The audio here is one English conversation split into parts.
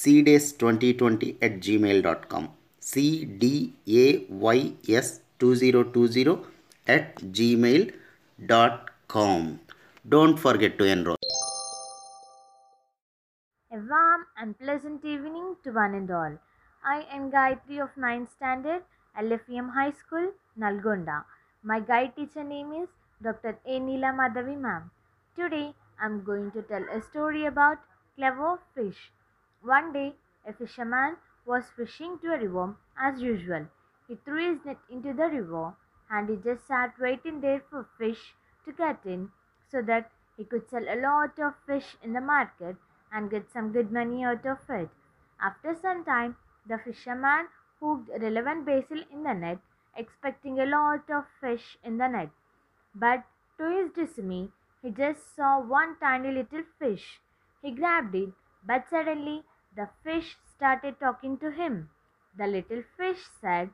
cdays2020 at gmail.com cdays2020 at gmail.com don't forget to enroll A warm and pleasant evening to one and all. I am Gayathri of 9th Standard, LFEM High School, Nalgonda. My guide teacher name is Dr. A. Neela Madhavi ma'am. Today I am going to tell a story about clever fish. One day a fisherman was fishing to a river as usual. He threw his net into the river and he just sat waiting there for fish to get in so that he could sell a lot of fish in the market and get some good money out of it. After some time, the fisherman hooked a relevant basil in the net, expecting a lot of fish in the net. But to his dismay, he just saw one tiny little fish. He grabbed it, but suddenly the fish started talking to him. The little fish said,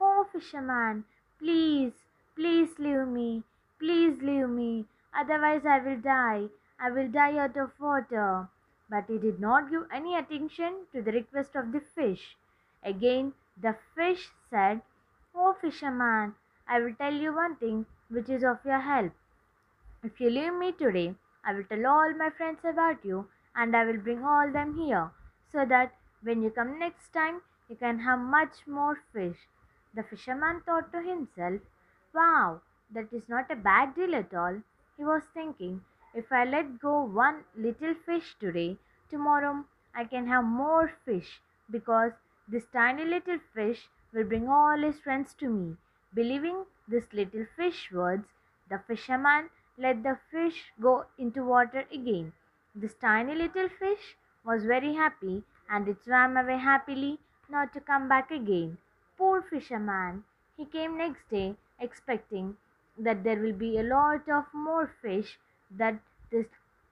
Oh, fisherman, please, please leave me, please leave me, otherwise I will die. I will die out of water. But he did not give any attention to the request of the fish. Again, the fish said, Oh, fisherman, I will tell you one thing which is of your help. If you leave me today, I will tell all my friends about you and I will bring all them here so that when you come next time, you can have much more fish. The fisherman thought to himself, Wow, that is not a bad deal at all. He was thinking, if I let go one little fish today, tomorrow I can have more fish because this tiny little fish will bring all his friends to me. Believing this little fish words, the fisherman let the fish go into water again. This tiny little fish was very happy and it swam away happily not to come back again. Poor fisherman! He came next day expecting that there will be a lot of more fish that this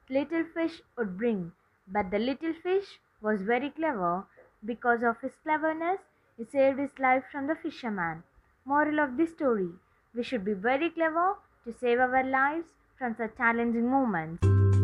little fish would bring. But the little fish was very clever. Because of his cleverness, he saved his life from the fisherman. Moral of the story We should be very clever to save our lives from such challenging moments.